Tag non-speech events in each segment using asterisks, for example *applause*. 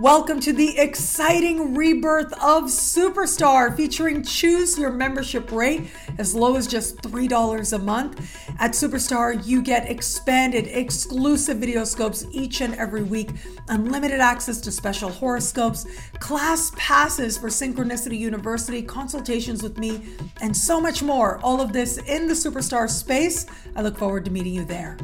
Welcome to the exciting rebirth of Superstar featuring choose your membership rate as low as just $3 a month. At Superstar, you get expanded exclusive video scopes each and every week, unlimited access to special horoscopes, class passes for Synchronicity University, consultations with me, and so much more. All of this in the Superstar space. I look forward to meeting you there.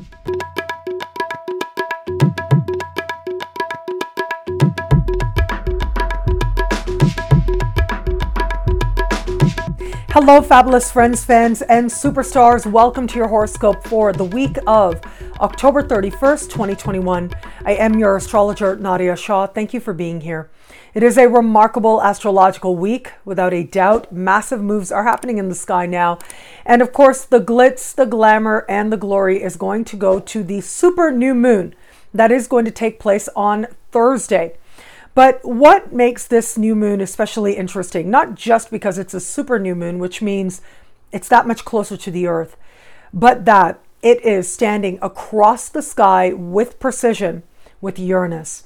Hello, fabulous friends, fans, and superstars. Welcome to your horoscope for the week of October 31st, 2021. I am your astrologer, Nadiya Shah. Thank you for being here. It is a remarkable astrological week, without a doubt. Massive moves are happening in the sky now. And of course, the glitz, the glamour, and the glory is going to go to the super new moon that is going to take place on Thursday. But what makes this new moon especially interesting? Not just because it's a super new moon, which means it's that much closer to the earth, but that it is standing across the sky with precision with Uranus.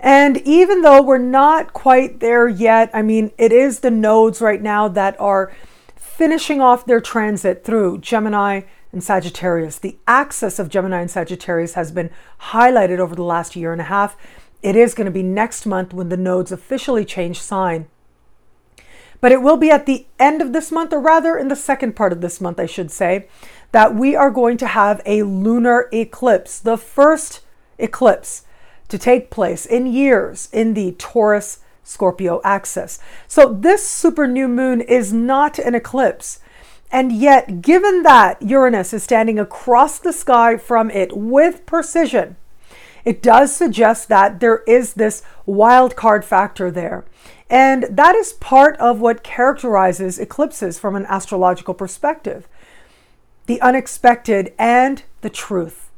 And even though we're not quite there yet, I mean, it is the nodes right now that are finishing off their transit through Gemini and Sagittarius. The axis of Gemini and Sagittarius has been highlighted over the last year and a half. It is going to be next month when the nodes officially change sign. But it will be at the end of this month, or rather in the second part of this month, I should say, that we are going to have a lunar eclipse, the first eclipse to take place in years in the Taurus Scorpio axis. So this super new moon is not an eclipse. And yet, given that Uranus is standing across the sky from it with precision, it does suggest that there is this wild card factor there. And that is part of what characterizes eclipses from an astrological perspective the unexpected and the truth.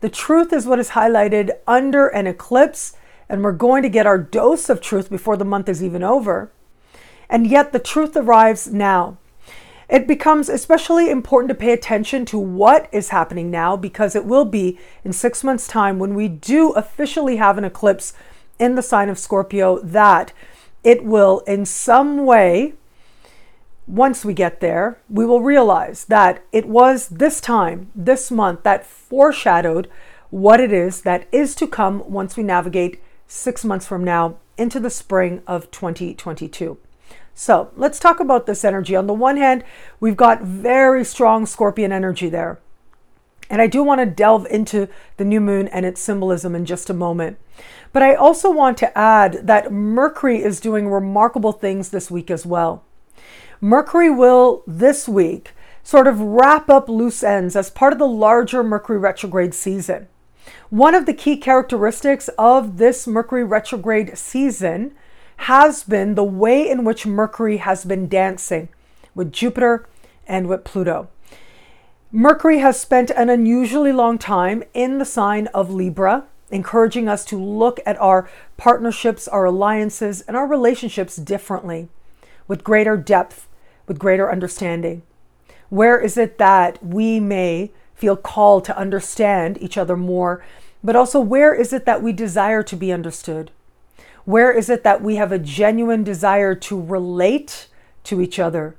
The truth is what is highlighted under an eclipse, and we're going to get our dose of truth before the month is even over. And yet the truth arrives now. It becomes especially important to pay attention to what is happening now because it will be in six months' time when we do officially have an eclipse in the sign of Scorpio that it will, in some way, once we get there, we will realize that it was this time, this month, that foreshadowed what it is that is to come once we navigate six months from now into the spring of 2022. So let's talk about this energy. On the one hand, we've got very strong scorpion energy there. And I do want to delve into the new moon and its symbolism in just a moment. But I also want to add that Mercury is doing remarkable things this week as well. Mercury will this week sort of wrap up loose ends as part of the larger Mercury retrograde season. One of the key characteristics of this Mercury retrograde season has been the way in which Mercury has been dancing with Jupiter and with Pluto. Mercury has spent an unusually long time in the sign of Libra, encouraging us to look at our partnerships, our alliances, and our relationships differently, with greater depth, with greater understanding. Where is it that we may feel called to understand each other more, but also where is it that we desire to be understood? Where is it that we have a genuine desire to relate to each other,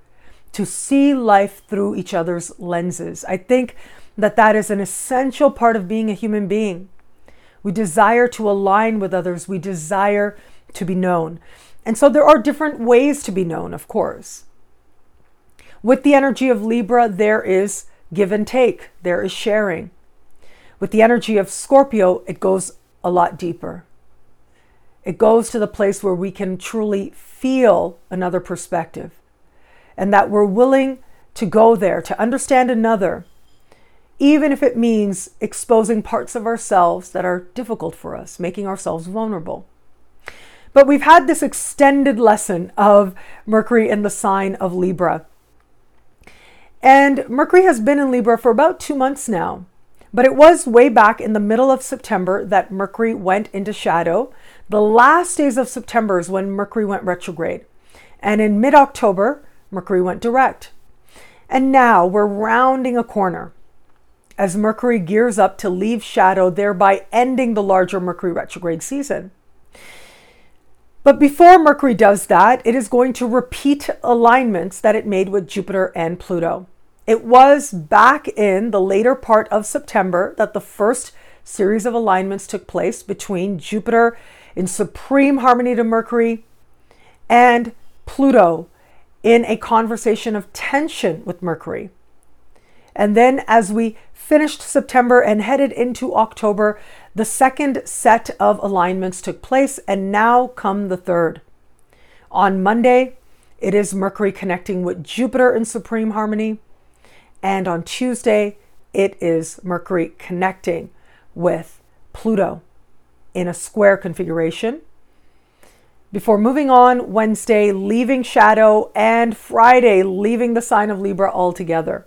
to see life through each other's lenses? I think that that is an essential part of being a human being. We desire to align with others, we desire to be known. And so there are different ways to be known, of course. With the energy of Libra, there is give and take, there is sharing. With the energy of Scorpio, it goes a lot deeper. It goes to the place where we can truly feel another perspective and that we're willing to go there to understand another, even if it means exposing parts of ourselves that are difficult for us, making ourselves vulnerable. But we've had this extended lesson of Mercury in the sign of Libra. And Mercury has been in Libra for about two months now. But it was way back in the middle of September that Mercury went into shadow the last days of September is when Mercury went retrograde. And in mid October, Mercury went direct. And now we're rounding a corner as Mercury gears up to leave shadow, thereby ending the larger Mercury retrograde season. But before Mercury does that, it is going to repeat alignments that it made with Jupiter and Pluto. It was back in the later part of September that the first series of alignments took place between Jupiter in supreme harmony to Mercury and Pluto in a conversation of tension with Mercury. And then as we finished September and headed into October, the second set of alignments took place, and now come the third. On Monday, it is Mercury connecting with Jupiter in supreme harmony. And on Tuesday, it is Mercury connecting with Pluto in a square configuration. Before moving on, Wednesday leaving shadow, and Friday leaving the sign of Libra altogether.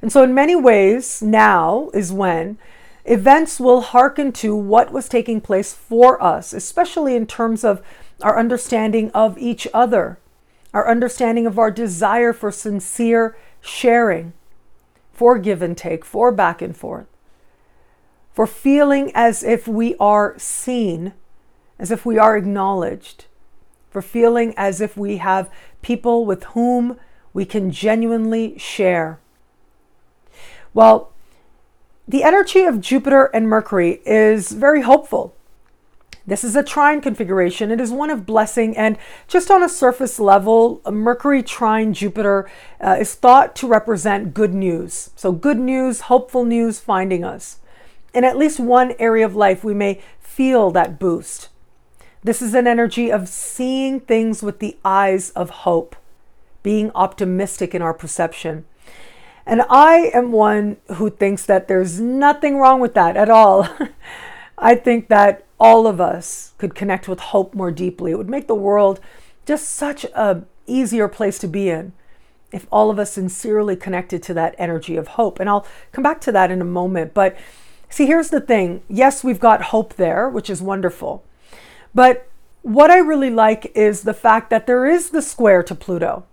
And so, in many ways, now is when events will hearken to what was taking place for us, especially in terms of our understanding of each other, our understanding of our desire for sincere sharing, for give and take, for back and forth, for feeling as if we are seen, as if we are acknowledged, for feeling as if we have people with whom we can genuinely share. Well, the energy of Jupiter and Mercury is very hopeful. This is a trine configuration. It is one of blessing, and just on a surface level, Mercury trine Jupiter uh, is thought to represent good news. So, good news, hopeful news finding us. In at least one area of life, we may feel that boost. This is an energy of seeing things with the eyes of hope, being optimistic in our perception. And I am one who thinks that there's nothing wrong with that at all. *laughs* I think that all of us could connect with hope more deeply. It would make the world just such a easier place to be in if all of us sincerely connected to that energy of hope. And I'll come back to that in a moment. But see, here's the thing yes, we've got hope there, which is wonderful. But what I really like is the fact that there is the square to Pluto.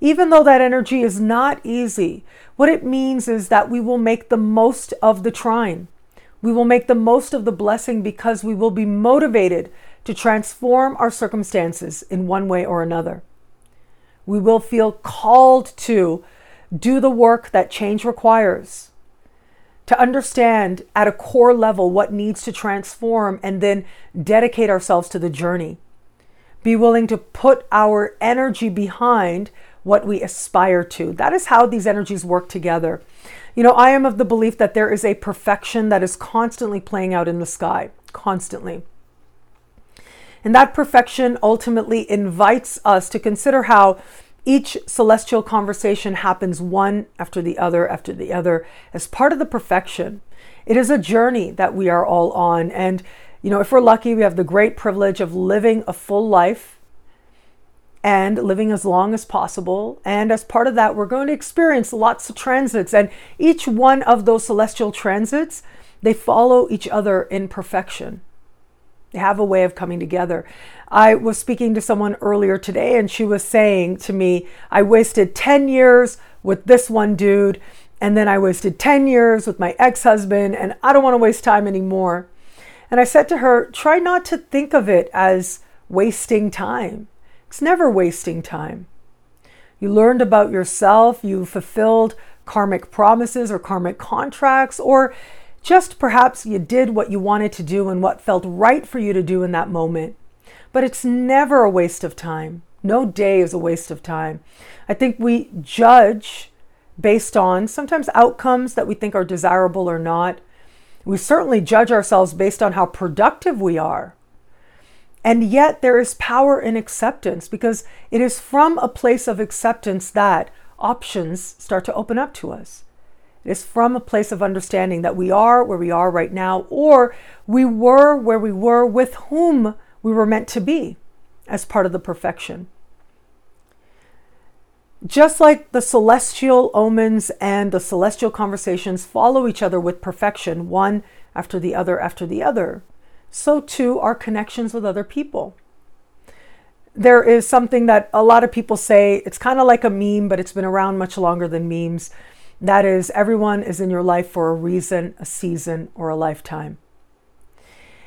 Even though that energy is not easy, what it means is that we will make the most of the trine. We will make the most of the blessing because we will be motivated to transform our circumstances in one way or another. We will feel called to do the work that change requires, to understand at a core level what needs to transform, and then dedicate ourselves to the journey. Be willing to put our energy behind what we aspire to. That is how these energies work together. You know, I am of the belief that there is a perfection that is constantly playing out in the sky, constantly. And that perfection ultimately invites us to consider how each celestial conversation happens one after the other after the other as part of the perfection. It is a journey that we are all on. And, you know, if we're lucky, we have the great privilege of living a full life and living as long as possible. And as part of that, we're going to experience lots of transits. And each one of those celestial transits, they follow each other in perfection. They have a way of coming together. I was speaking to someone earlier today, and she was saying to me, I wasted 10 years with this one dude, and then I wasted 10 years with my ex husband, and I don't want to waste time anymore. And I said to her, try not to think of it as wasting time it's never wasting time. You learned about yourself, you fulfilled karmic promises or karmic contracts, or just perhaps you did what you wanted to do and what felt right for you to do in that moment. But it's never a waste of time. No day is a waste of time. I think we judge based on sometimes outcomes that we think are desirable or not. We certainly judge ourselves based on how productive we are. And yet, there is power in acceptance because it is from a place of acceptance that options start to open up to us. It is from a place of understanding that we are where we are right now, or we were where we were with whom we were meant to be as part of the perfection. Just like the celestial omens and the celestial conversations follow each other with perfection, one after the other after the other, so too are connections with other people. There is something that a lot of people say, it's kind of like a meme, but it's been around much longer than memes. That is, everyone is in your life for a reason, a season, or a lifetime.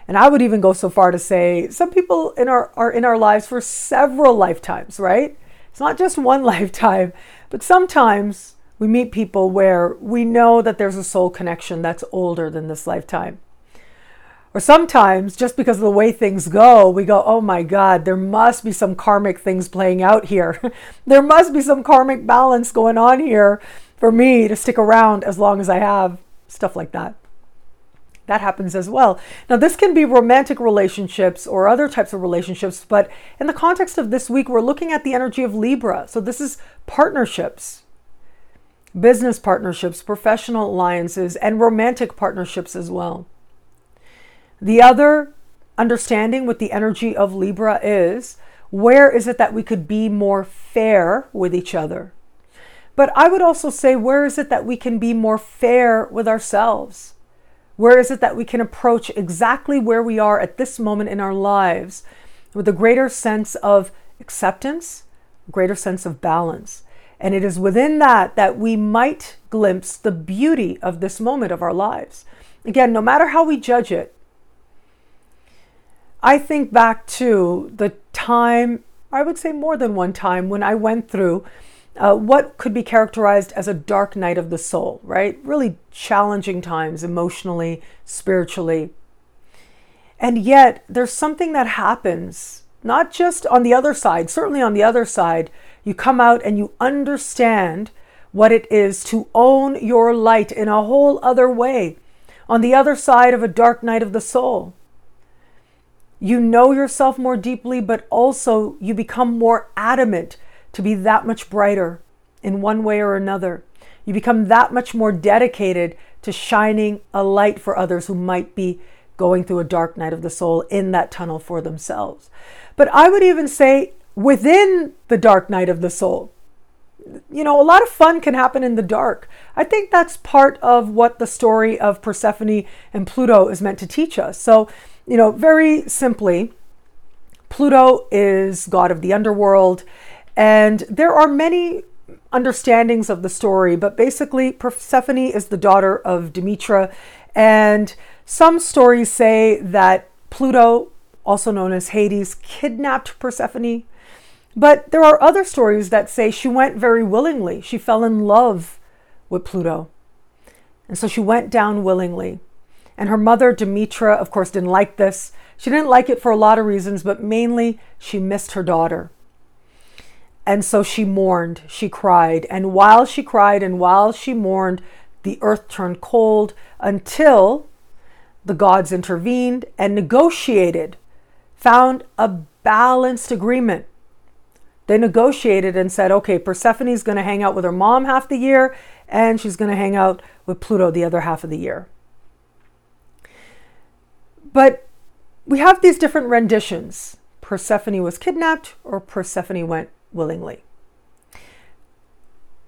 And I would even go so far to say some people in our are in our lives for several lifetimes, right? It's not just one *laughs* lifetime, but sometimes we meet people where we know that there's a soul connection that's older than this lifetime. Or sometimes, just because of the way things go, we go, oh my God, there must be some karmic things playing out here. *laughs* there must be some karmic balance going on here for me to stick around as long as I have. Stuff like that. That happens as well. Now, this can be romantic relationships or other types of relationships, but in the context of this week, we're looking at the energy of Libra. So, this is partnerships, business partnerships, professional alliances, and romantic partnerships as well. The other understanding with the energy of Libra is where is it that we could be more fair with each other? But I would also say, where is it that we can be more fair with ourselves? Where is it that we can approach exactly where we are at this moment in our lives with a greater sense of acceptance, greater sense of balance? And it is within that that we might glimpse the beauty of this moment of our lives. Again, no matter how we judge it, I think back to the time, I would say more than one time, when I went through uh, what could be characterized as a dark night of the soul, right? Really challenging times emotionally, spiritually. And yet, there's something that happens, not just on the other side, certainly on the other side, you come out and you understand what it is to own your light in a whole other way, on the other side of a dark night of the soul. You know yourself more deeply, but also you become more adamant to be that much brighter in one way or another. You become that much more dedicated to shining a light for others who might be going through a dark night of the soul in that tunnel for themselves. But I would even say within the dark night of the soul, you know, a lot of fun can happen in the dark. I think that's part of what the story of Persephone and Pluto is meant to teach us. So, you know, very simply, Pluto is god of the underworld, and there are many understandings of the story, but basically, Persephone is the daughter of Demetra, and some stories say that Pluto, also known as Hades, kidnapped Persephone. But there are other stories that say she went very willingly. She fell in love with Pluto. And so she went down willingly. And her mother, Demetra, of course, didn't like this. She didn't like it for a lot of reasons, but mainly she missed her daughter. And so she mourned, she cried. And while she cried and while she mourned, the earth turned cold until the gods intervened and negotiated, found a balanced agreement. They negotiated and said, okay, Persephone's going to hang out with her mom half the year, and she's going to hang out with Pluto the other half of the year. But we have these different renditions. Persephone was kidnapped or Persephone went willingly.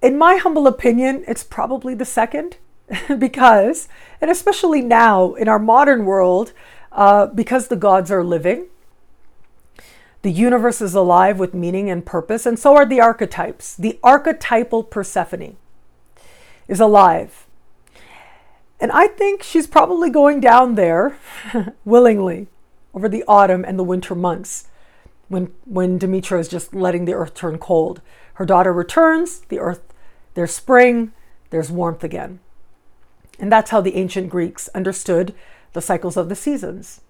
In my humble opinion, it's probably the second *laughs* because, and especially now in our modern world, uh, because the gods are living, the universe is alive with meaning and purpose, and so are the archetypes. The archetypal Persephone is alive. And I think she's probably going down there *laughs* willingly over the autumn and the winter months when, when Demetra is just letting the earth turn cold. Her daughter returns, the earth, there's spring, there's warmth again. And that's how the ancient Greeks understood the cycles of the seasons.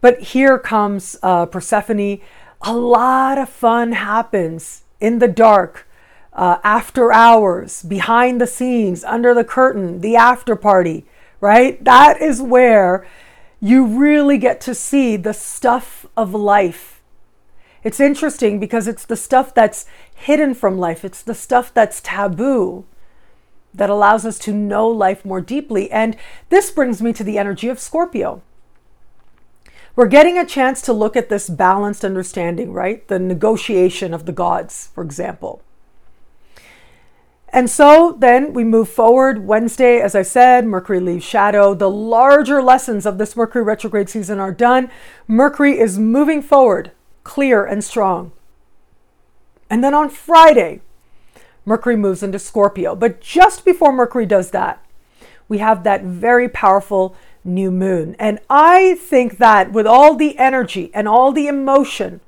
But here comes uh, Persephone. A lot of fun happens in the dark uh, after hours, behind the scenes, under the curtain, the after party, right? That is where you really get to see the stuff of life. It's interesting because it's the stuff that's hidden from life, it's the stuff that's taboo that allows us to know life more deeply. And this brings me to the energy of Scorpio. We're getting a chance to look at this balanced understanding, right? The negotiation of the gods, for example. And so then we move forward. Wednesday, as I said, Mercury leaves shadow. The larger lessons of this Mercury retrograde season are done. Mercury is moving forward, clear and strong. And then on Friday, Mercury moves into Scorpio. But just before Mercury does that, we have that very powerful new moon. And I think that with all the energy and all the emotion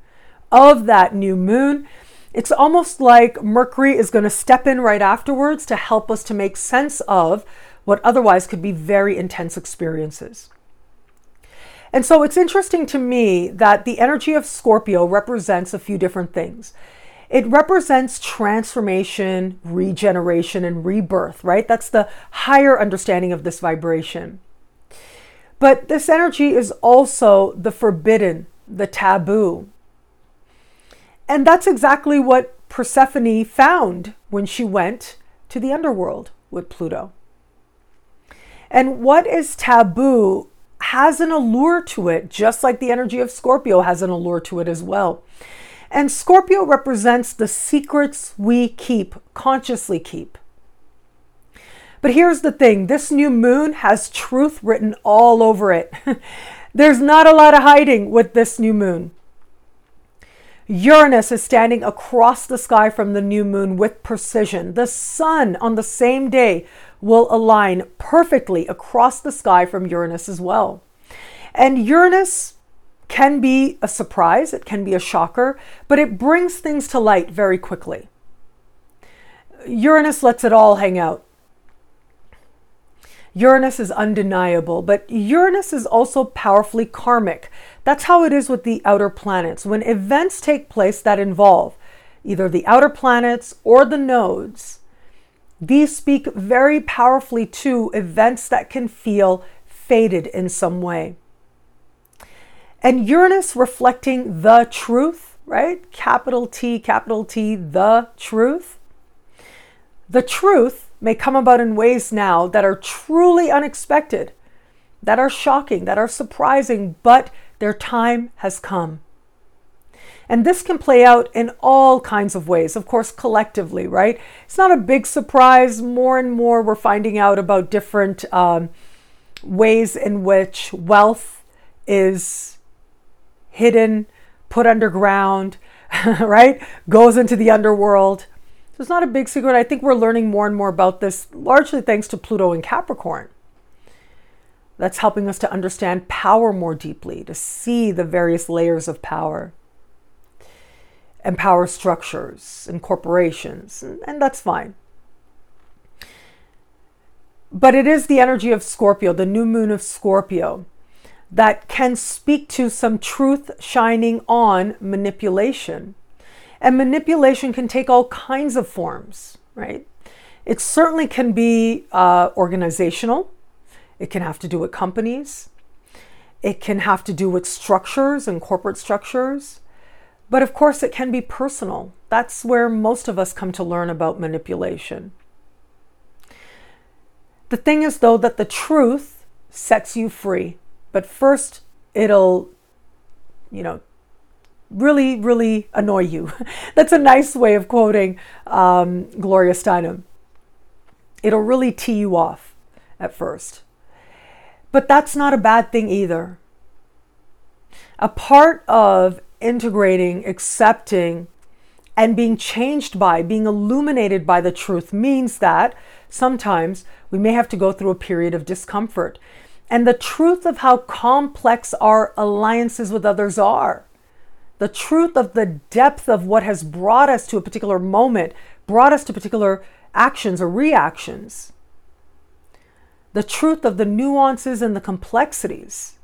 of that new moon, it's almost like Mercury is going to step in right afterwards to help us to make sense of what otherwise could be very intense experiences. And so it's interesting to me that the energy of Scorpio represents a few different things. It represents transformation, regeneration, and rebirth, right? That's the higher understanding of this vibration. But this energy is also the forbidden, the taboo. And that's exactly what Persephone found when she went to the underworld with Pluto. And what is taboo has an allure to it, just like the energy of Scorpio has an allure to it as well. And Scorpio represents the secrets we keep, consciously keep. But here's the thing this new moon has truth written all over it. *laughs* There's not a lot of hiding with this new moon. Uranus is standing across the sky from the new moon with precision. The sun on the same day will align perfectly across the sky from Uranus as well. And Uranus can be a surprise, it can be a shocker, but it brings things to light very quickly. Uranus lets it all hang out. Uranus is undeniable, but Uranus is also powerfully karmic. That's how it is with the outer planets. When events take place that involve either the outer planets or the nodes, these speak very powerfully to events that can feel fated in some way. And Uranus reflecting the truth, right? Capital T, capital T, the truth. The truth may come about in ways now that are truly unexpected, that are shocking, that are surprising, but their time has come. And this can play out in all kinds of ways, of course, collectively, right? It's not a big surprise. More and more, we're finding out about different um, ways in which wealth is hidden, put underground, *laughs* right? Goes into the underworld. So it's not a big secret. I think we're learning more and more about this, largely thanks to Pluto and Capricorn. That's helping us to understand power more deeply, to see the various layers of power and power structures and corporations, and that's fine. But it is the energy of Scorpio, the new moon of Scorpio, that can speak to some truth shining on manipulation and manipulation can take all kinds of forms, right? It certainly can be uh, organizational, it can have to do with companies, it can have to do with structures and corporate structures. But of course, it can be personal. That's where most of us come to learn about manipulation. The thing is, though, that the truth sets you free. But first, it'll, you know, really, really annoy you. *laughs* That's a nice way of quoting um, Gloria Steinem. It'll really tee you off at first. But that's not a bad thing either. A part of integrating, accepting, and being changed by, being illuminated by the truth means that sometimes we may have to go through a period of discomfort. And the truth of how complex our alliances with others are the truth of the depth of what has brought us to a particular moment, brought us to particular actions or reactions, the truth of the nuances and the complexities.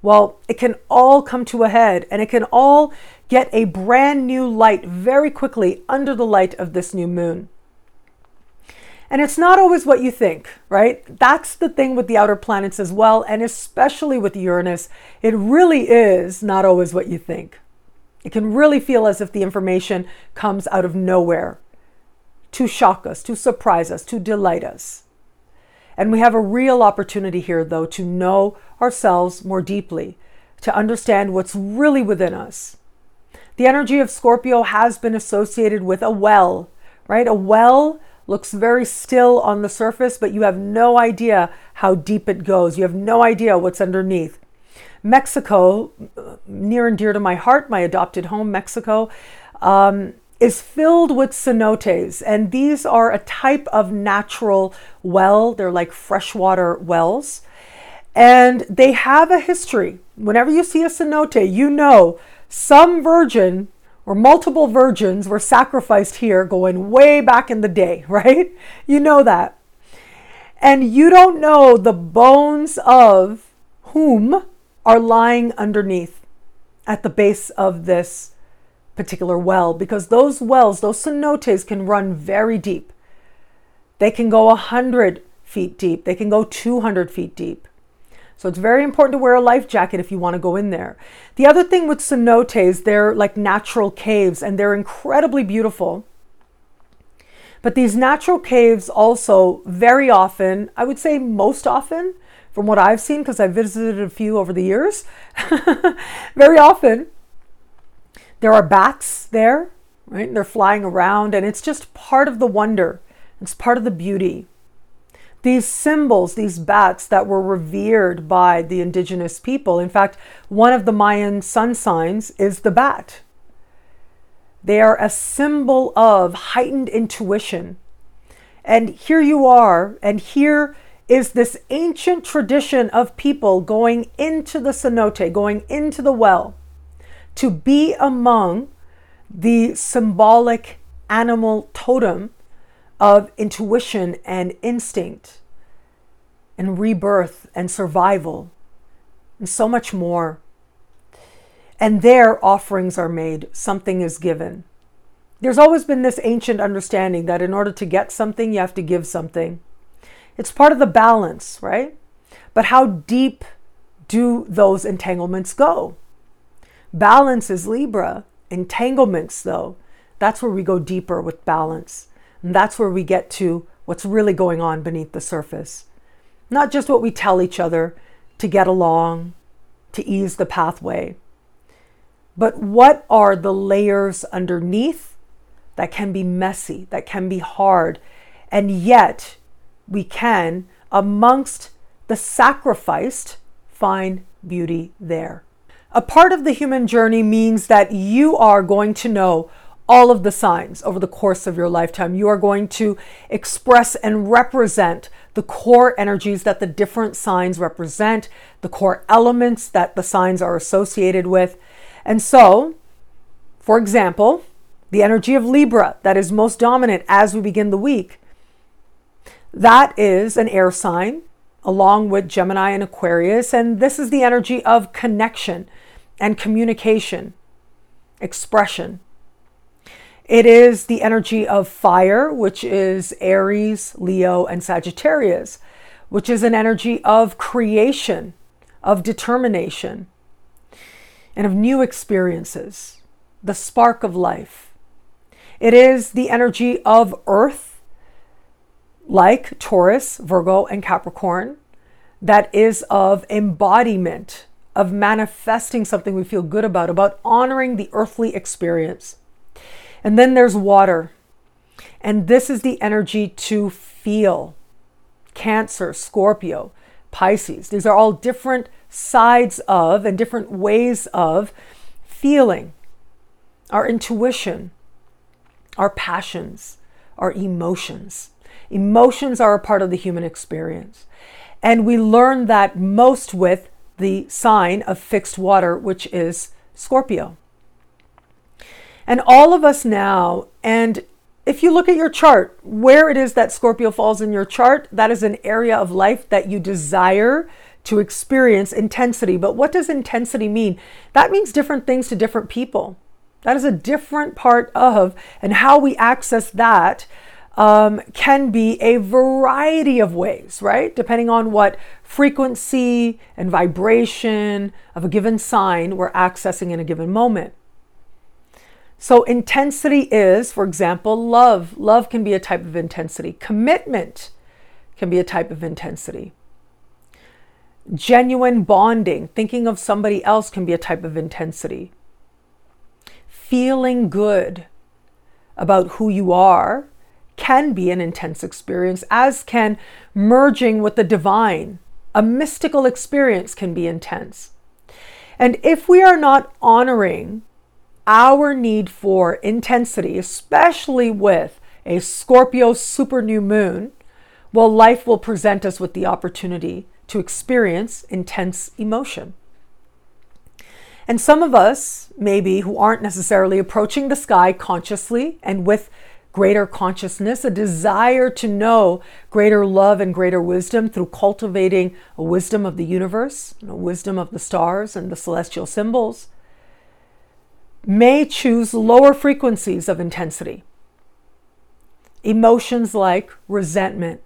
Well, it can all come to a head and it can all get a brand new light very quickly under the light of this new moon. And it's not always what you think, right? That's the thing with the outer planets as well, and especially with Uranus. It really is not always what you think. It can really feel as if the information comes out of nowhere to shock us, to surprise us, to delight us. And we have a real opportunity here, though, to know ourselves more deeply, to understand what's really within us. The energy of Scorpio has been associated with a well, right? A well looks very still on the surface, but you have no idea how deep it goes. You have no idea what's underneath. Mexico, near and dear to my heart, my adopted home, Mexico, um, is filled with cenotes. And these are a type of natural well, they're like freshwater wells. And they have a history. Whenever you see a cenote, you know some virgin or multiple virgins were sacrificed here going way back in the day, *laughs* right? You know that. And you don't know the bones of whom are lying underneath at the base of this particular well because those wells, those cenotes, can run very deep. They can go 100 feet deep, they can go 200 feet deep. So it's very important to wear a life jacket if you want to go in there. The other thing with cenotes, they're like natural caves and they're incredibly beautiful. But these natural caves also very often, I would say most often, from what I've seen, because I've visited a few over the years, *laughs* very often there are bats there, right? They're flying around, and it's just part of the wonder. It's part of the beauty. These symbols, these bats that were revered by the indigenous people. In fact, one of the Mayan sun signs is the bat. They are a symbol of heightened intuition. And here you are, and here is this ancient tradition of people going into the cenote, going into the well, to be among the symbolic animal totem of intuition and instinct and rebirth and survival and so much more. And there, offerings are made, something is given. There's always been this ancient understanding that in order to get something, you have to give something. It's part of the balance, right? But how deep do those entanglements go? Balance is Libra. Entanglements, though, that's where we go deeper with balance. And that's where we get to what's really going on beneath the surface. Not just what we tell each other to get along, to ease the pathway, but what are the layers underneath that can be messy, that can be hard, and yet we can, amongst the sacrificed, find beauty there. A part of the human journey means that you are going to know all of the signs over the course of your lifetime. You are going to express and represent the core energies that the different signs represent, the core elements that the signs are associated with. And so, for example, the energy of Libra that is most dominant as we begin the week, that is an air sign along with Gemini and Aquarius. And this is the energy of connection and communication, expression. It is the energy of fire, which is Aries, Leo, and Sagittarius, which is an energy of creation, of determination, and of new experiences, the spark of life. It is the energy of earth, like Taurus, Virgo, and Capricorn, that is of embodiment, of manifesting something we feel good about, about honoring the earthly experience. And then there's water. And this is the energy to feel. Cancer, Scorpio, Pisces. These are all different sides of and different ways of feeling our intuition, our passions, our emotions. Emotions are a part of the human experience. And we learn that most with the sign of fixed water, which is Scorpio. And all of us now, and if you look at your chart, where it is that Scorpio falls in your chart, that is an area of life that you desire to experience intensity. But what does intensity mean? That means different things to different people. That is a different part of, and how we access that um, can be a variety of ways, right? Depending on what frequency and vibration of a given sign we're accessing in a given moment. So, intensity is, for example, love. Love can be a type of intensity. Commitment can be a type of intensity. Genuine bonding, thinking of somebody else, can be a type of intensity. Feeling good about who you are can be an intense experience, as can merging with the divine. A mystical experience can be intense. And if we are not honoring our need for intensity, especially with a Scorpio super new moon, well, life will present us with the opportunity to experience intense emotion. And some of us, maybe, who aren't necessarily approaching the sky consciously and with greater consciousness, a desire to know greater love and greater wisdom through cultivating a wisdom of the universe, a wisdom of the stars and the celestial symbols, may choose lower frequencies of intensity. Emotions like resentment.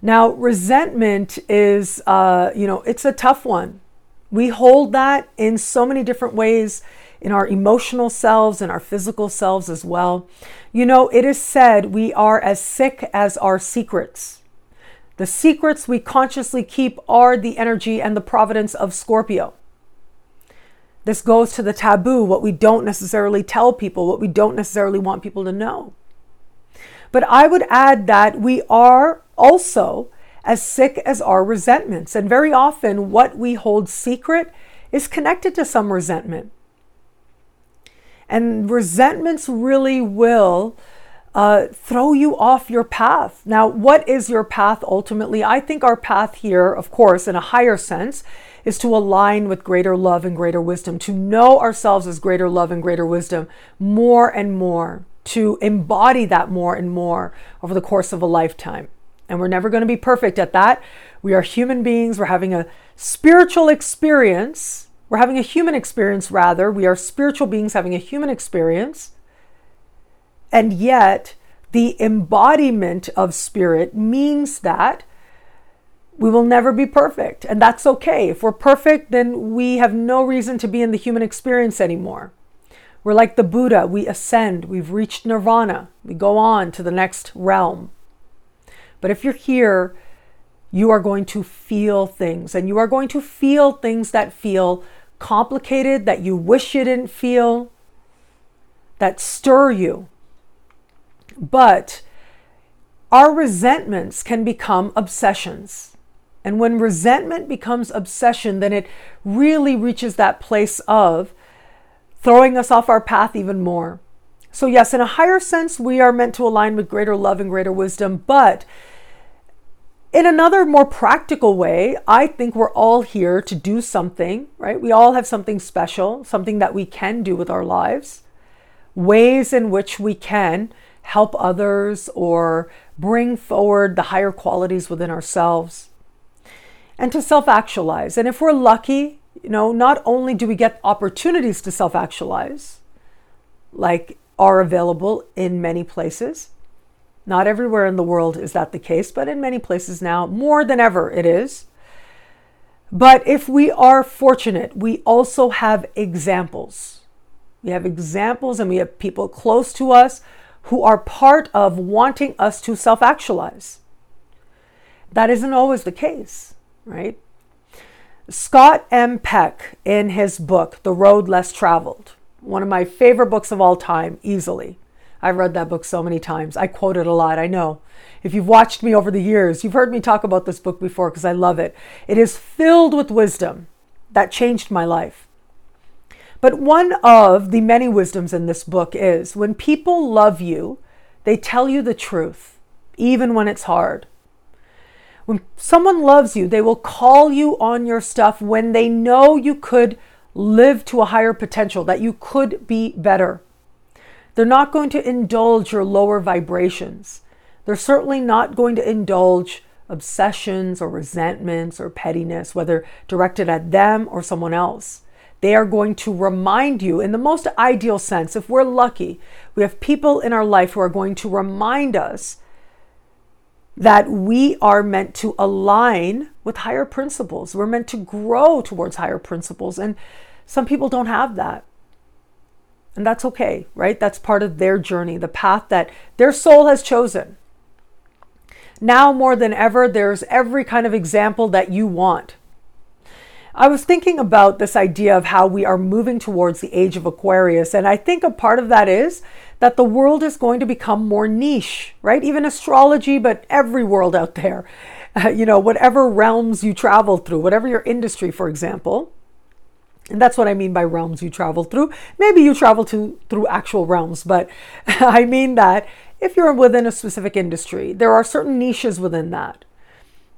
Now, resentment is, uh, you know, it's a tough one. We hold that in so many different ways in our emotional selves and our physical selves as well. You know, it is said we are as sick as our secrets. The secrets we consciously keep are the energy and the providence of Scorpio. This goes to the taboo, what we don't necessarily tell people, what we don't necessarily want people to know. But I would add that we are also as sick as our resentments. And very often, what we hold secret is connected to some resentment. And resentments really will uh, throw you off your path. Now, what is your path ultimately? I think our path here, of course, in a higher sense, is to align with greater love and greater wisdom, to know ourselves as greater love and greater wisdom more and more, to embody that more and more over the course of a lifetime. And we're never going to be perfect at that. We are human beings. We're having a spiritual experience we're having a human experience, rather. We are spiritual beings having a human experience. And yet, the embodiment of spirit means that we will never be perfect. And that's okay. If we're perfect, then we have no reason to be in the human experience anymore. We're like the Buddha. We ascend, we've reached nirvana, we go on to the next realm. But if you're here, you are going to feel things, and you are going to feel things that feel complicated that you wish you didn't feel, that stir you. But our resentments can become obsessions. And when resentment becomes obsession, then it really reaches that place of throwing us off our path even more. So, yes, in a higher sense, we are meant to align with greater love and greater wisdom, but in another more practical way, I think we're all here to do something, right? We all have something special, something that we can do with our lives, ways in which we can help others or bring forward the higher qualities within ourselves and to self actualize. And if we're lucky, you know, not only do we get opportunities to self actualize, like are available in many places, not everywhere in the world is that the case, but in many places now, more than ever, it is. But if we are fortunate, we also have examples. We have examples and we have people close to us who are part of wanting us to self actualize. That isn't always the case, right? Scott M. Peck, in his book, The Road Less Traveled, one of my favorite books of all time, easily, I've read that book so many times. I quote it a lot, I know. If you've watched me over the years, you've heard me talk about this book before because I love it. It is filled with wisdom that changed my life. But one of the many wisdoms in this book is when people love you, they tell you the truth, even when it's hard. When someone loves you, they will call you on your stuff when they know you could live to a higher potential, that you could be better. They're not going to indulge your lower vibrations. They're certainly not going to indulge obsessions or resentments or pettiness, whether directed at them or someone else. They are going to remind you, in the most ideal sense, if we're lucky, we have people in our life who are going to remind us that we are meant to align with higher principles. We're meant to grow towards higher principles. And some people don't have that. And that's okay, right? That's part of their journey, the path that their soul has chosen. Now more than ever, there's every kind of example that you want. I was thinking about this idea of how we are moving towards the age of Aquarius, and I think a part of that is that the world is going to become more niche, right? Even astrology, but every world out there. *laughs* You know, whatever realms you travel through, whatever your industry, for example, and that's what I mean by realms you travel through. Maybe you travel to through actual realms, but *laughs* I mean that if you're within a specific industry, there are certain niches within that.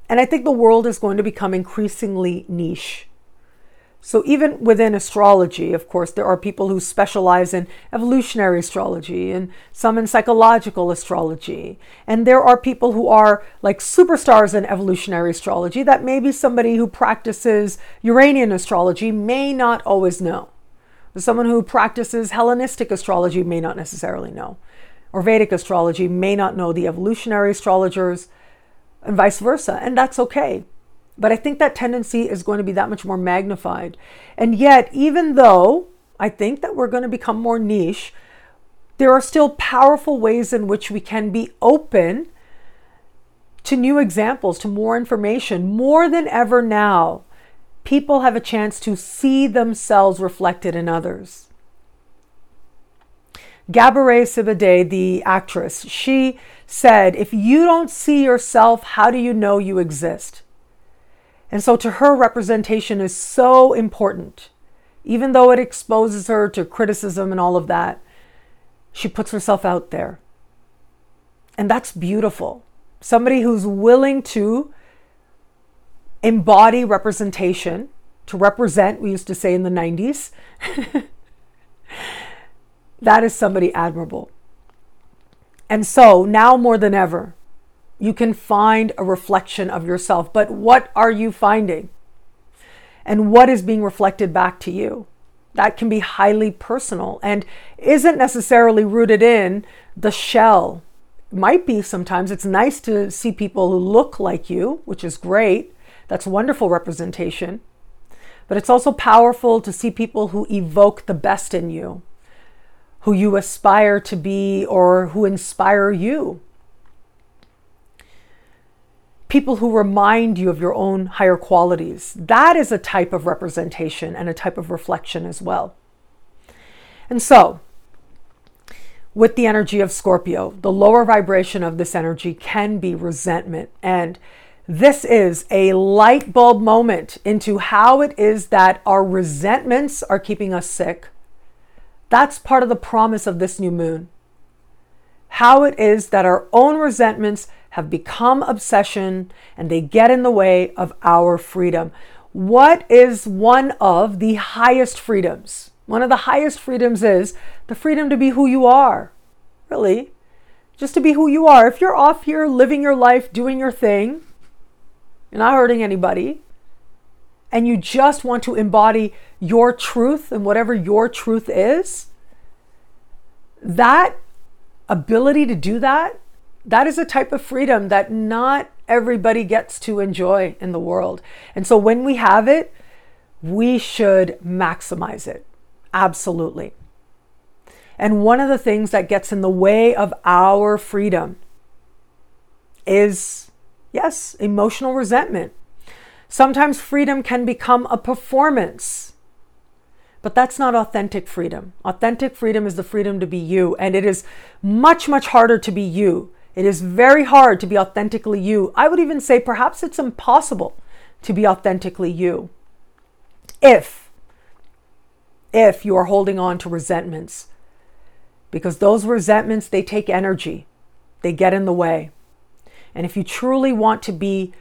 And I think the world is going to become increasingly niche. So, even within astrology, of course, there are people who specialize in evolutionary astrology and some in psychological astrology. And there are people who are like superstars in evolutionary astrology that maybe somebody who practices Uranian astrology may not always know. Someone who practices Hellenistic astrology may not necessarily know, or Vedic astrology may not know the evolutionary astrologers, and vice versa. And that's okay. But I think that tendency is going to be that much more magnified. And yet, even though I think that we're going to become more niche, there are still powerful ways in which we can be open to new examples, to more information, more than ever now. People have a chance to see themselves reflected in others. Gabourey Sidibe, the actress, she said, If you don't see yourself, how do you know you exist? And so to her, representation is so important. Even though it exposes her to criticism and all of that, she puts herself out there. And that's beautiful. Somebody who's willing to embody representation, to represent, we used to say in the 90s, *laughs* that is somebody admirable. And so now more than ever, you can find a reflection of yourself. But what are you finding? And what is being reflected back to you? That can be highly personal and isn't necessarily rooted in the shell. might be sometimes. It's nice to see people who look like you, which is great. That's wonderful representation. But it's also powerful to see people who evoke the best in you, who you aspire to be, or who inspire you people who remind you of your own higher qualities. That is a type of representation and a type of reflection as well. And so, with the energy of Scorpio, the lower vibration of this energy can be resentment. And this is a light bulb moment into how it is that our resentments are keeping us sick. That's part of the promise of this new moon. How it is that our own resentments have become obsession and they get in the way of our freedom. What is one of the highest freedoms? One of the highest freedoms is the freedom to be who you are. Really, just to be who you are. If you're off here living your life, doing your thing, you're not hurting anybody, and you just want to embody your truth and whatever your truth is, that ability to do that that is a type of freedom that not everybody gets to enjoy in the world. And so when we have it, we should maximize it. Absolutely. And one of the things that gets in the way of our freedom is, yes, emotional resentment. Sometimes freedom can become a performance, but that's not authentic freedom. Authentic freedom is the freedom to be you, and it is much, much harder to be you it is very hard to be authentically you. I would even say perhaps it's impossible to be authentically you if if you are holding on to resentments because those resentments they take energy. They get in the way. And if you truly want to be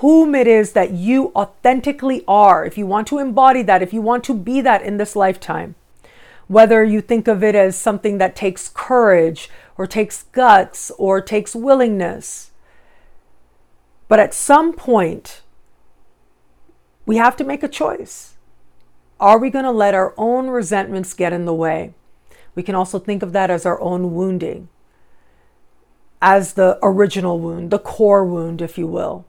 whom it is that you authentically are, if you want to embody that, if you want to be that in this lifetime, whether you think of it as something that takes courage or takes guts or takes willingness. But at some point, we have to make a choice. Are we going to let our own resentments get in the way? We can also think of that as our own wounding, as the original wound, the core wound, if you will.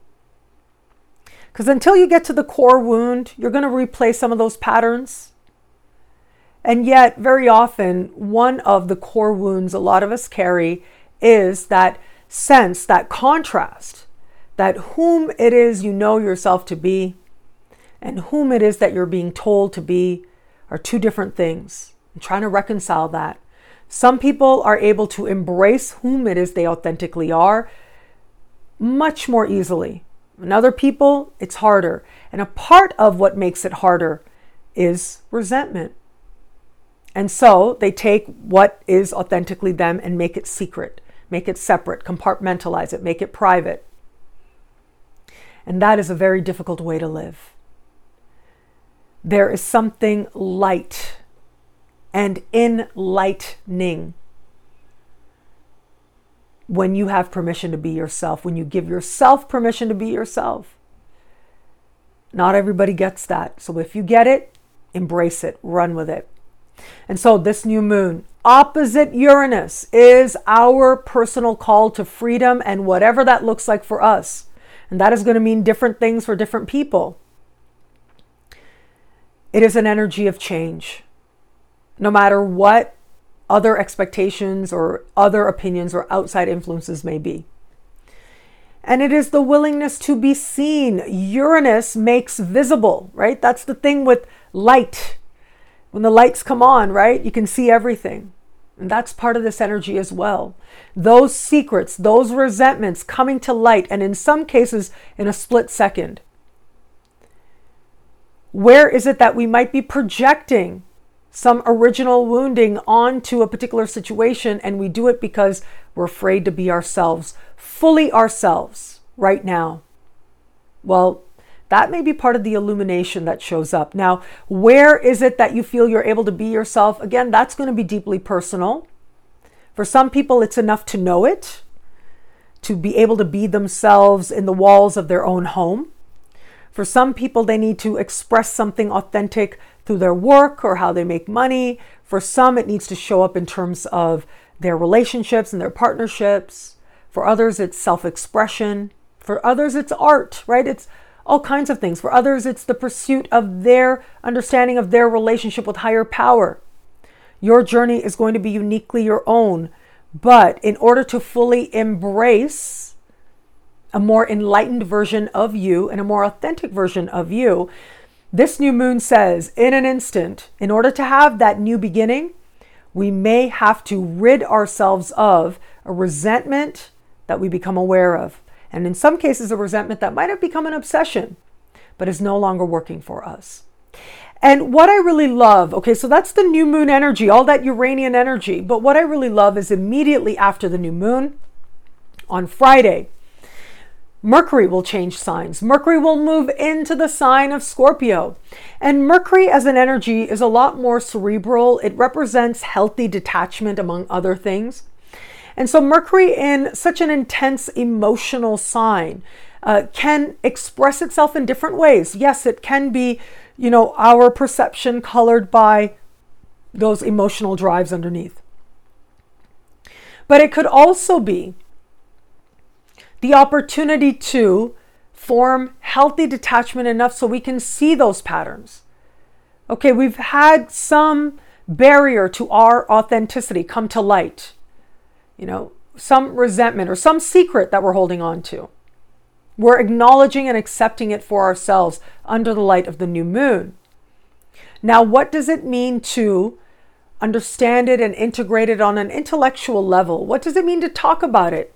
Because until you get to the core wound, you're going to replay some of those patterns and yet, very often, one of the core wounds a lot of us carry is that sense, that contrast, that whom it is you know yourself to be and whom it is that you're being told to be are two different things. I'm trying to reconcile that. Some people are able to embrace whom it is they authentically are much more easily. And other people, it's harder. And a part of what makes it harder is resentment. And so they take what is authentically them and make it secret, make it separate, compartmentalize it, make it private. And that is a very difficult way to live. There is something light and enlightening when you have permission to be yourself, when you give yourself permission to be yourself. Not everybody gets that. So if you get it, embrace it, run with it. And so this new moon, opposite Uranus, is our personal call to freedom and whatever that looks like for us. And that is going to mean different things for different people. It is an energy of change. No matter what other expectations or other opinions or outside influences may be. And it is the willingness to be seen. Uranus makes visible, right? That's the thing with light. When the lights come on, right, you can see everything. And that's part of this energy as well. Those secrets, those resentments coming to light, and in some cases, in a split second. Where is it that we might be projecting some original wounding onto a particular situation, and we do it because we're afraid to be ourselves, fully ourselves, right now? Well, that may be part of the illumination that shows up. Now, where is it that you feel you're able to be yourself? Again, that's going to be deeply personal. For some people, it's enough to know it, to be able to be themselves in the walls of their own home. For some people, they need to express something authentic through their work or how they make money. For some, it needs to show up in terms of their relationships and their partnerships. For others, it's self expression. For others, it's art, right? It's all kinds of things. For others, it's the pursuit of their understanding of their relationship with higher power. Your journey is going to be uniquely your own. But in order to fully embrace a more enlightened version of you and a more authentic version of you, this new moon says in an instant, in order to have that new beginning, we may have to rid ourselves of a resentment that we become aware of. And in some cases, a resentment that might have become an obsession, but is no longer working for us. And what I really love, okay, so that's the new moon energy, all that Uranian energy. But what I really love is immediately after the new moon, on Friday, Mercury will change signs. Mercury will move into the sign of Scorpio. And Mercury as an energy is a lot more cerebral. It represents healthy detachment, among other things. And so, Mercury in such an intense emotional sign uh, can express itself in different ways. Yes, it can be, you know, our perception colored by those emotional drives underneath. But it could also be the opportunity to form healthy detachment enough so we can see those patterns. Okay, we've had some barrier to our authenticity come to light you know, some resentment or some secret that we're holding on to. We're acknowledging and accepting it for ourselves under the light of the new moon. Now, what does it mean to understand it and integrate it on an intellectual level? What does it mean to talk about it?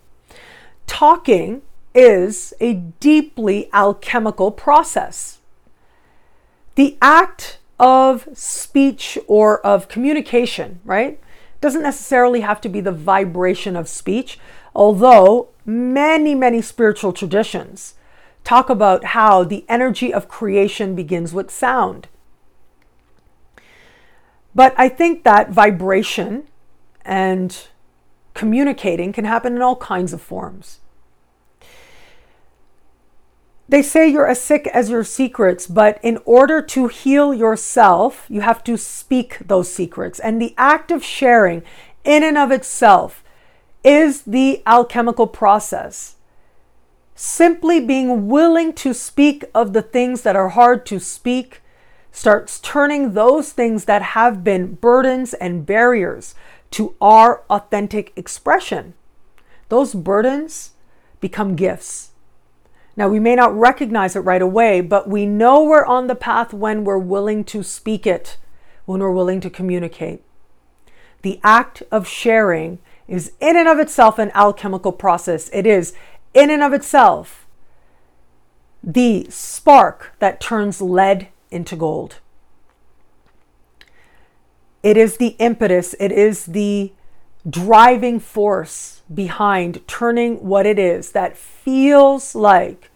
Talking is a deeply alchemical process. The act of speech or of communication, right? Doesn't necessarily have to be the vibration of speech, although many, many spiritual traditions talk about how the energy of creation begins with sound. But I think that vibration and communicating can happen in all kinds of forms. They say you're as sick as your secrets, but in order to heal yourself, you have to speak those secrets. And the act of sharing, in and of itself, is the alchemical process. Simply being willing to speak of the things that are hard to speak starts turning those things that have been burdens and barriers to our authentic expression. Those burdens become gifts now, we may not recognize it right away, but we know we're on the path when we're willing to speak it, when we're willing to communicate. The act of sharing is in and of itself an alchemical process. It is in and of itself the spark that turns lead into gold. It is the impetus, it is the driving force behind turning what it is that feels like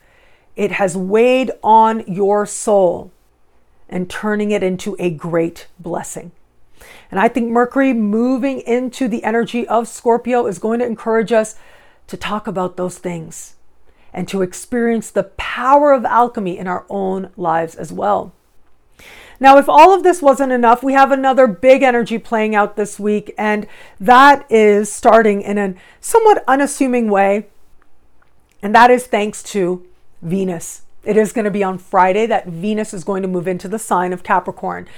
it has weighed on your soul and turning it into a great blessing. And I think Mercury moving into the energy of Scorpio is going to encourage us to talk about those things and to experience the power of alchemy in our own lives as well. Now, if all of this wasn't enough, we have another big energy playing out this week, and that is starting in a somewhat unassuming way, and that is thanks to Venus. It is going to be on Friday that Venus is going to move into the sign of Capricorn.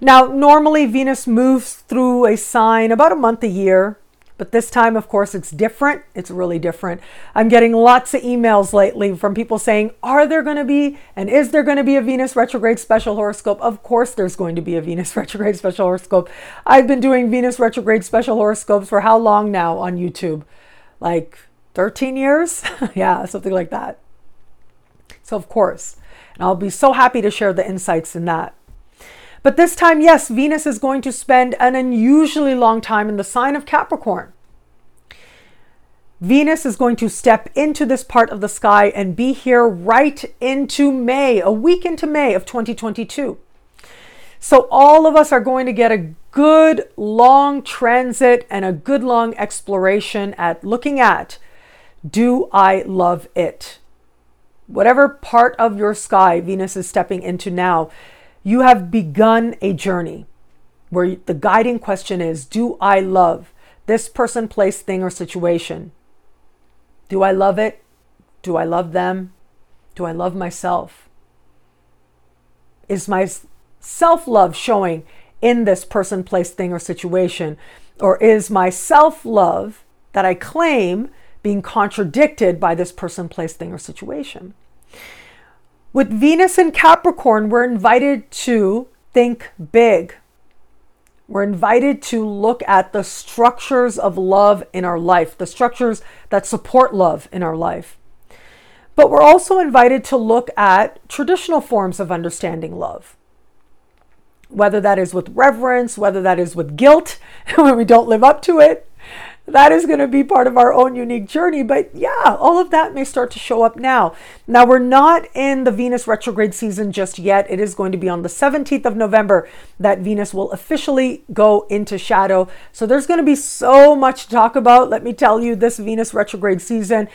Now, normally Venus moves through a sign about a month a year, but this time, of course, it's different. It's really different. I'm getting lots of emails lately from people saying, Are there going to be and is there going to be a Venus retrograde special horoscope? Of course, there's going to be a Venus *laughs* retrograde special horoscope. I've been doing Venus retrograde special horoscopes for how long now on YouTube? Like 13 years? *laughs* yeah, something like that. So, of course, and I'll be so happy to share the insights in that. But this time, yes, Venus is going to spend an unusually long time in the sign of Capricorn. Venus is going to step into this part of the sky and be here right into May, a week into May of 2022. So, all of us are going to get a good long transit and a good long exploration at looking at do I love it? Whatever part of your sky Venus is stepping into now, you have begun a journey where the guiding question is Do I love this person, place, thing, or situation? Do I love it? Do I love them? Do I love myself? Is my self love showing in this person, place, thing, or situation? Or is my self love that I claim being contradicted by this person, place, thing, or situation? With Venus in Capricorn, we're invited to think big. We're invited to look at the structures of love in our life, the structures that support love in our life. But we're also invited to look at traditional forms of understanding love, whether that is with reverence, whether that is with guilt *laughs* when we don't live up to it, that is going to be part of our own unique journey. But yeah, all of that may start to show up now. Now, we're not in the Venus retrograde season just yet. It is going to be on the 17th of November that Venus will officially go into shadow. So there's going to be so much to talk about. Let me tell you, this Venus retrograde season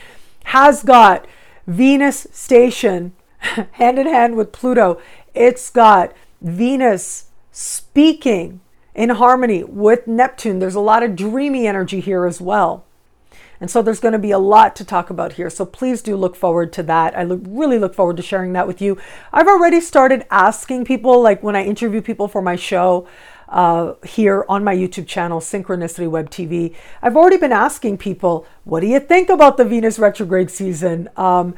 has got Venus station *laughs* hand in hand with Pluto. It's got Venus speaking in harmony with Neptune. There's a lot of dreamy energy here as well. And so there's going to be a lot to talk about here. So please do look forward to that. I look, really look forward to sharing that with you. I've already started asking people, like when I interview people for my show uh, here on my YouTube channel, Synchronicity Web TV, I've already been asking people, what do you think about the Venus retrograde season? Um,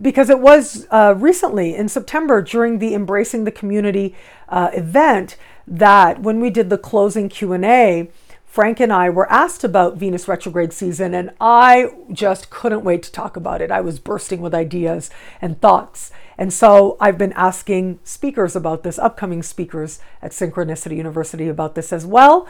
because it was uh, recently in September during the Embracing the Community uh, event that when we did the closing Q&A, Frank and I were asked about Venus retrograde season, and I just couldn't wait to talk about it. I was bursting with ideas and thoughts. And so I've been asking speakers about this, upcoming speakers at Synchronicity University about this as well.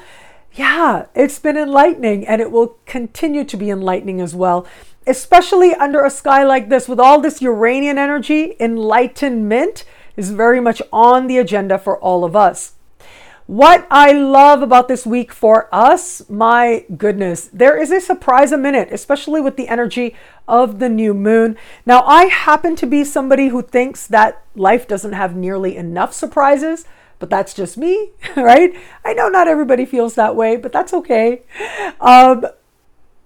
Yeah, it's been enlightening and it will continue to be enlightening as well, especially under a sky like this with all this Uranian energy. Enlightenment is very much on the agenda for all of us. What I love about this week for us, my goodness, there is a surprise a minute, especially with the energy of the new moon. Now, I happen to be somebody who thinks that life doesn't have nearly enough surprises, but that's just me, *laughs* right? I know not everybody feels that way, but that's okay. Um,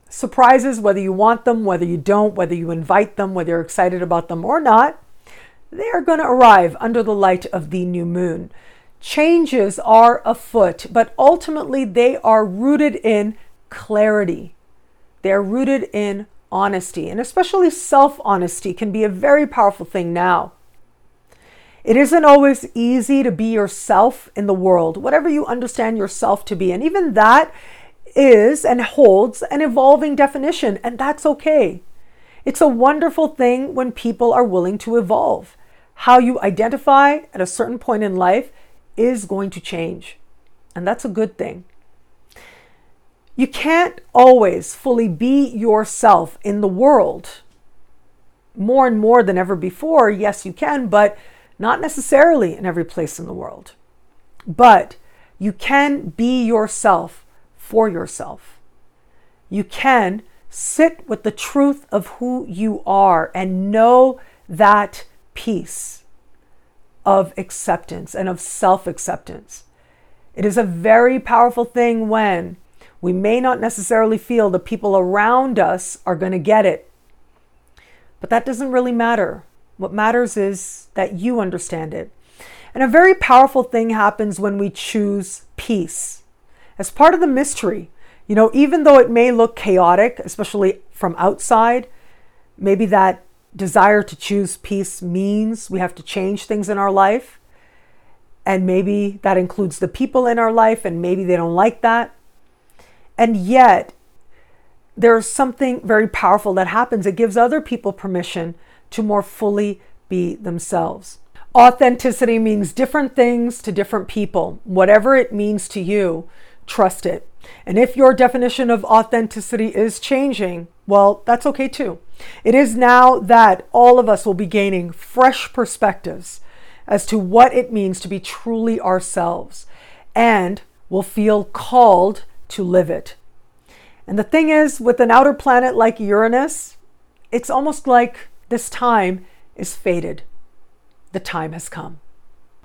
surprises, whether you want them, whether you don't, whether you invite them, whether you're excited about them or not, they are going to arrive under the light of the new moon. Changes are afoot, but ultimately they are rooted in clarity. They're rooted in honesty, and especially self honesty can be a very powerful thing now. It isn't always easy to be yourself in the world, whatever you understand yourself to be. And even that is and holds an evolving definition, and that's okay. It's a wonderful thing when people are willing to evolve. How you identify at a certain point in life is going to change. And that's a good thing. You can't always fully be yourself in the world more and more than ever before, yes, you can, but not necessarily in every place in the world. But you can be yourself for yourself. You can sit with the truth of who you are and know that peace of acceptance and of self acceptance. It is a very powerful thing when we may not necessarily feel the people around us are going to get it. But that doesn't really matter. What matters is that you understand it. And a very powerful thing happens when we choose peace. As part of the mystery, you know, even though it may look chaotic, especially from outside, maybe that desire to choose peace means we have to change things in our life. And maybe that includes the people in our life, and maybe they don't like that. And yet, there's something very powerful that happens. It gives other people permission to more fully be themselves. Authenticity means different things to different people. Whatever it means to you, trust it. And if your definition of authenticity is changing, well, that's okay too. It is now that all of us will be gaining fresh perspectives as to what it means to be truly ourselves and will feel called to live it. And the thing is, with an outer planet like Uranus, it's almost like this time is fated. The time has come.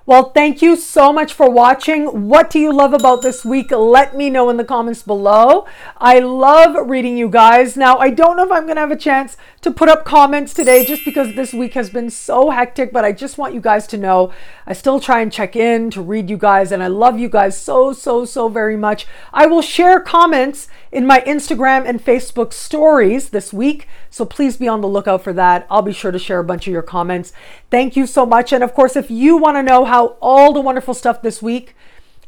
Well, thank you so much for watching. What do you love about this week? Let me know in the comments below. I love reading you guys. Now, I don't know if I'm going to have a chance to put up comments today just because this week has been so hectic, but I just want you guys to know I still try and check in to read you guys, and I love you guys so, so, so very much. I will share comments in my Instagram and Facebook stories this week, so please be on the lookout for that. I'll be sure to share a bunch of your comments. Thank you so much. And of course, if you want to know how all the wonderful stuff this week,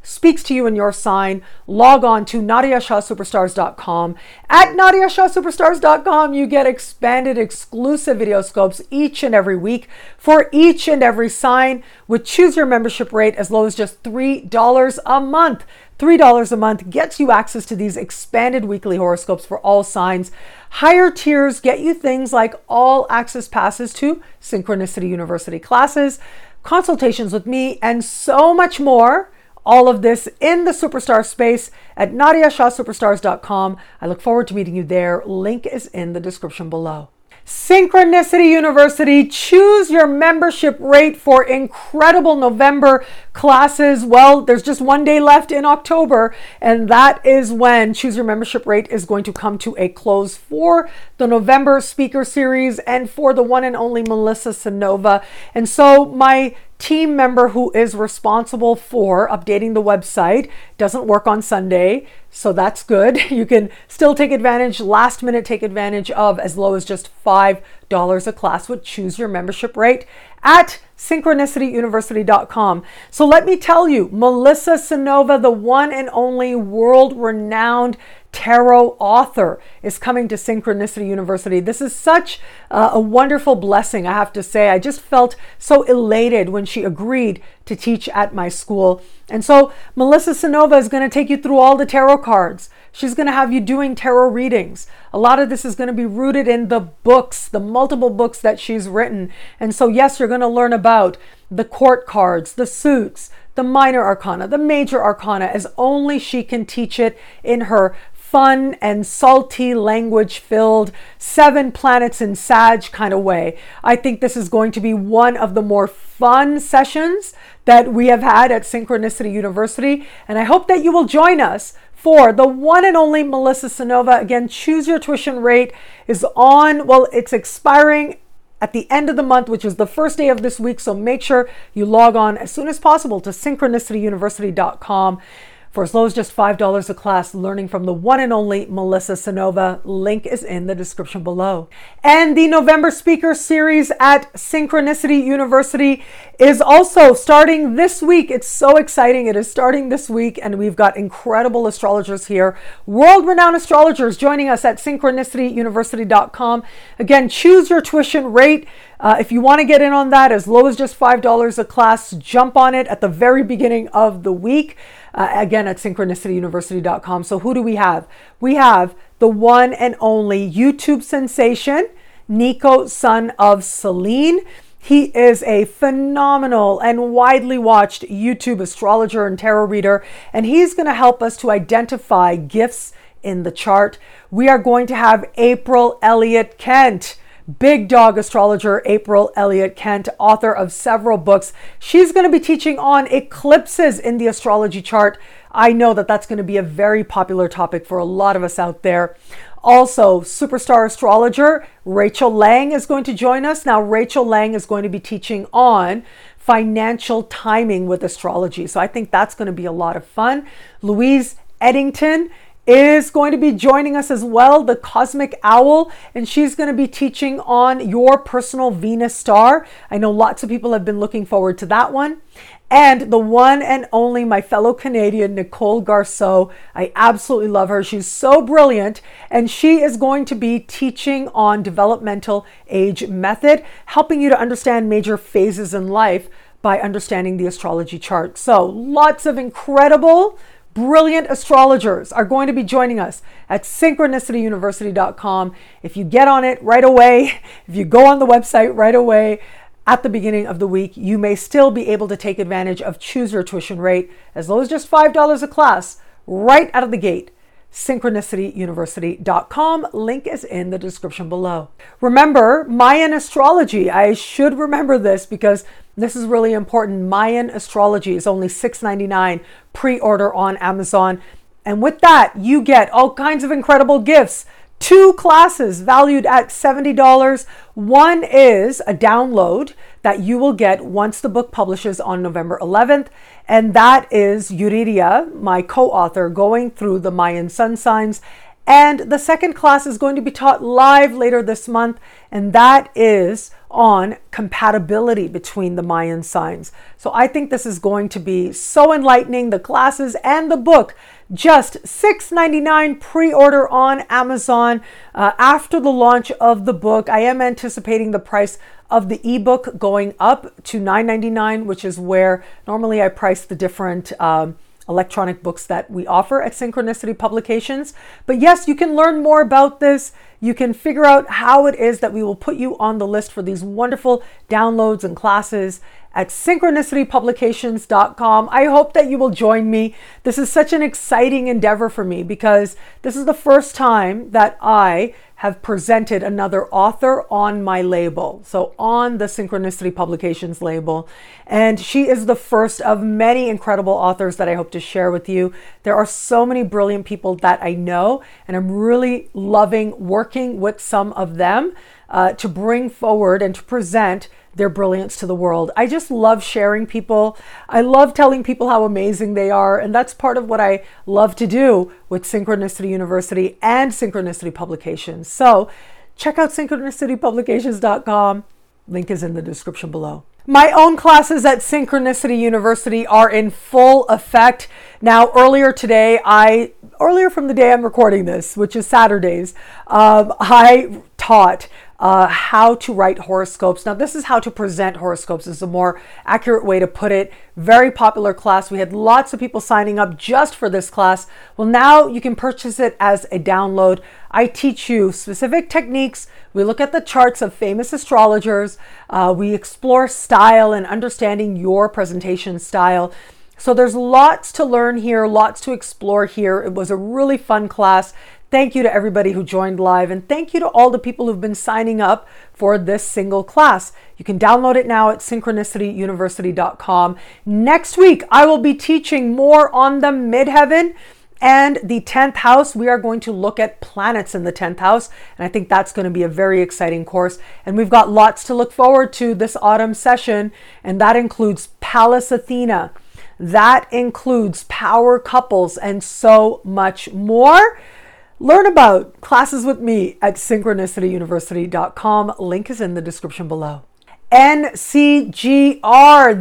speaks to you in your sign, log on to NadiyaShahSuperstars.com. At NadiyaShahSuperstars.com, you get expanded exclusive video scopes each and every week for each and every sign with choose your membership rate as low as just $3 a month. $3 a month gets you access to these expanded weekly horoscopes for all signs. Higher tiers get you things like all access passes to Synchronicity University classes, consultations with me, and so much more all of this in the superstar space at nadiyashahsuperstars.com. I look forward to meeting you there. Link is in the description below. Synchronicity University, choose your membership rate for incredible November classes. Well, there's just one day left in October, and that is when choose your membership rate is going to come to a close for the November speaker series and for the one and only Melissa Cynova. And so, my team member who is responsible for updating the website doesn't work on Sunday. So that's good. *laughs* You can still take advantage, last minute take advantage of as low as just $5 a class would choose your membership rate at synchronicityuniversity.com. So let me tell you, Melissa Cynova, the one and only world renowned tarot author is coming to Synchronicity University. This is such a wonderful blessing, I have to say. I just felt so elated when she agreed to teach at my school. And so, Melissa Cynova is going to take you through all the tarot cards. She's going to have you doing tarot readings. A lot of this is going to be rooted in the books, the multiple books that she's written. And so, yes, you're going to learn about the court cards, the suits, the minor arcana, the major arcana, as only she can teach it in her fun and salty language filled seven planets in Sag kind of way. I think this is going to be one of the more fun sessions that we have had at Synchronicity University. And I hope that you will join us for the one and only Melissa Cynova. Again, choose your tuition rate is on, well, it's expiring at the end of the month, which is the first day of this week. So make sure you log on as soon as possible to synchronicityuniversity.com for as low as just $5 a class, learning from the one and only Melissa Cynova. Link is in the description below. And the November Speaker Series at Synchronicity University is also starting this week. It's so exciting. It is starting this week, and we've got incredible astrologers here, world renowned astrologers joining us at synchronicityuniversity.com. Again, choose your tuition rate. Uh, if you want to get in on that, as low as just $5 a class, jump on it at the very beginning of the week uh, again at synchronicityuniversity.com. So, who do we have? We have the one and only YouTube sensation Nico, son of Selene. He is a phenomenal and widely watched YouTube astrologer and tarot reader, and he's going to help us to identify gifts in the chart. We are going to have April Elliott Kent. Big dog astrologer April Elliott Kent, author of several books. She's going to be teaching on eclipses in the astrology chart. I know that that's going to be a very popular topic for a lot of us out there. Also, superstar astrologer Rachel Lang is going to join us. Now, Rachel Lang is going to be teaching on financial timing with astrology. So I think that's going to be a lot of fun. Louise Edington is going to be joining us as well, the Cosmic Owl, and she's going to be teaching on your personal Venus star. I know lots of people have been looking forward to that one. And the one and only, my fellow Canadian, Nicole Garceau. I absolutely love her. She's so brilliant. And she is going to be teaching on developmental age method, helping you to understand major phases in life by understanding the astrology chart. So, lots of incredible brilliant astrologers are going to be joining us at synchronicityuniversity.com. If you get on it right away, *laughs* if you go on the website right away at the beginning of the week, you may still be able to take advantage of choose your tuition rate as low as just $5 a class right out of the gate synchronicityuniversity.com. Link is in the description below. Remember, Mayan astrology. I should remember this because this is really important. Mayan astrology is only $6.99 pre order on Amazon. And with that, you get all kinds of incredible gifts. Two classes valued at $70. One is a download that you will get once the book publishes on November 11th. And that is Yuridia, my co author, going through the Mayan sun signs. And the second class is going to be taught live later this month, and that is on compatibility between the Mayan signs. So I think this is going to be so enlightening. The classes and the book just $6.99 pre-order on Amazon uh, after the launch of the book. I am anticipating the price of the ebook going up to $9.99, which is where normally I price the different um, electronic books that we offer at Synchronicity Publications. But yes, you can learn more about this. You can figure out how it is that we will put you on the list for these wonderful downloads and classes at synchronicitypublications.com. I hope that you will join me. This is such an exciting endeavor for me because this is the first time that I have presented another author on my label. So, on the Synchronicity Publications label. And she is the first of many incredible authors that I hope to share with you. There are so many brilliant people that I know, and I'm really loving working with some of them uh, to bring forward and to present their brilliance to the world. I just love sharing people. I love telling people how amazing they are. And that's part of what I love to do with Synchronicity University and Synchronicity Publications. So check out synchronicitypublications.com. Link is in the description below. My own classes at Synchronicity University are in full effect. Now, earlier today, I, earlier from the day I'm recording this, which is Saturdays, um, I taught uh, how to write horoscopes. Now, this is how to present horoscopes, is a more accurate way to put it. Very popular class. We had lots of people signing up just for this class. Well, now you can purchase it as a download. I teach you specific techniques. We look at the charts of famous astrologers. Uh, we explore style and understanding your presentation style. So there's lots to learn here, lots to explore here. It was a really fun class. Thank you to everybody who joined live, and thank you to all the people who've been signing up for this single class. You can download it now at synchronicityuniversity.com. Next week, I will be teaching more on the midheaven and the 10th house. We are going to look at planets in the 10th house, and I think that's going to be a very exciting course. And we've got lots to look forward to this autumn session, and that includes Pallas Athena. That includes power couples and so much more. Learn about classes with me at synchronicityuniversity.com. Link is in the description below. NCGR,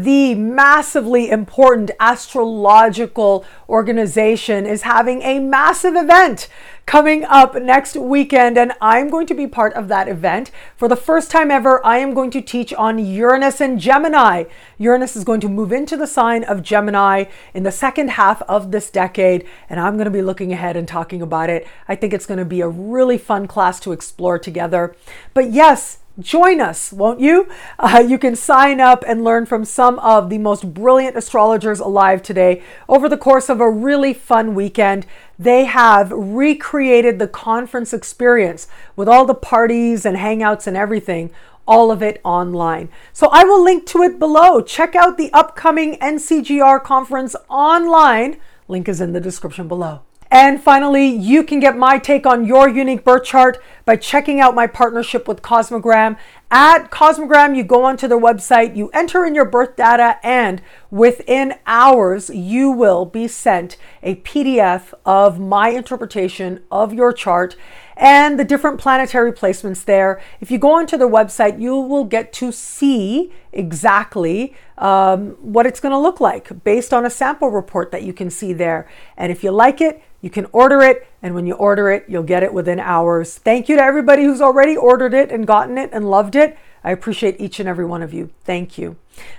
the massively important astrological organization, is having a massive event coming up next weekend, and I'm going to be part of that event. For the first time ever, I am going to teach on Uranus and Gemini. Uranus is going to move into the sign of Gemini in the second half of this decade, and I'm going to be looking ahead and talking about it. I think it's going to be a really fun class to explore together. But yes, Join us, won't you? Uh, you can sign up and learn from some of the most brilliant astrologers alive today over the course of a really fun weekend. They have recreated the conference experience with all the parties and hangouts and everything, all of it online. So I will link to it below. Check out the upcoming NCGR conference online. Link is in the description below. And finally, you can get my take on your unique birth chart by checking out my partnership with Cosmogram. At Cosmogram, you go onto their website, you enter in your birth data, and within hours, you will be sent a PDF of my interpretation of your chart and the different planetary placements there. If you go onto their website, you will get to see exactly um, what it's going to look like based on a sample report that you can see there. And if you like it, you can order it, and when you order it, you'll get it within hours. Thank you to everybody who's already ordered it and gotten it and loved it. I appreciate each and every one of you. Thank you.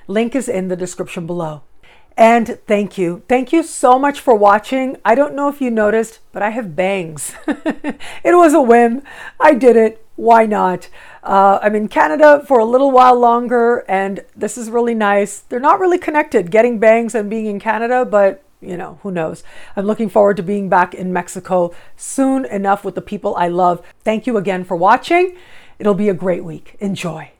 Link is in the description below. And thank you. Thank you so much for watching. I don't know if you noticed, but I have bangs. *laughs* it was a whim. I did it. Why not? Uh, I'm in Canada for a little while longer, and this is really nice. They're not really connected, getting bangs and being in Canada, but you know, who knows? I'm looking forward to being back in Mexico soon enough with the people I love. Thank you again for watching. It'll be a great week. Enjoy.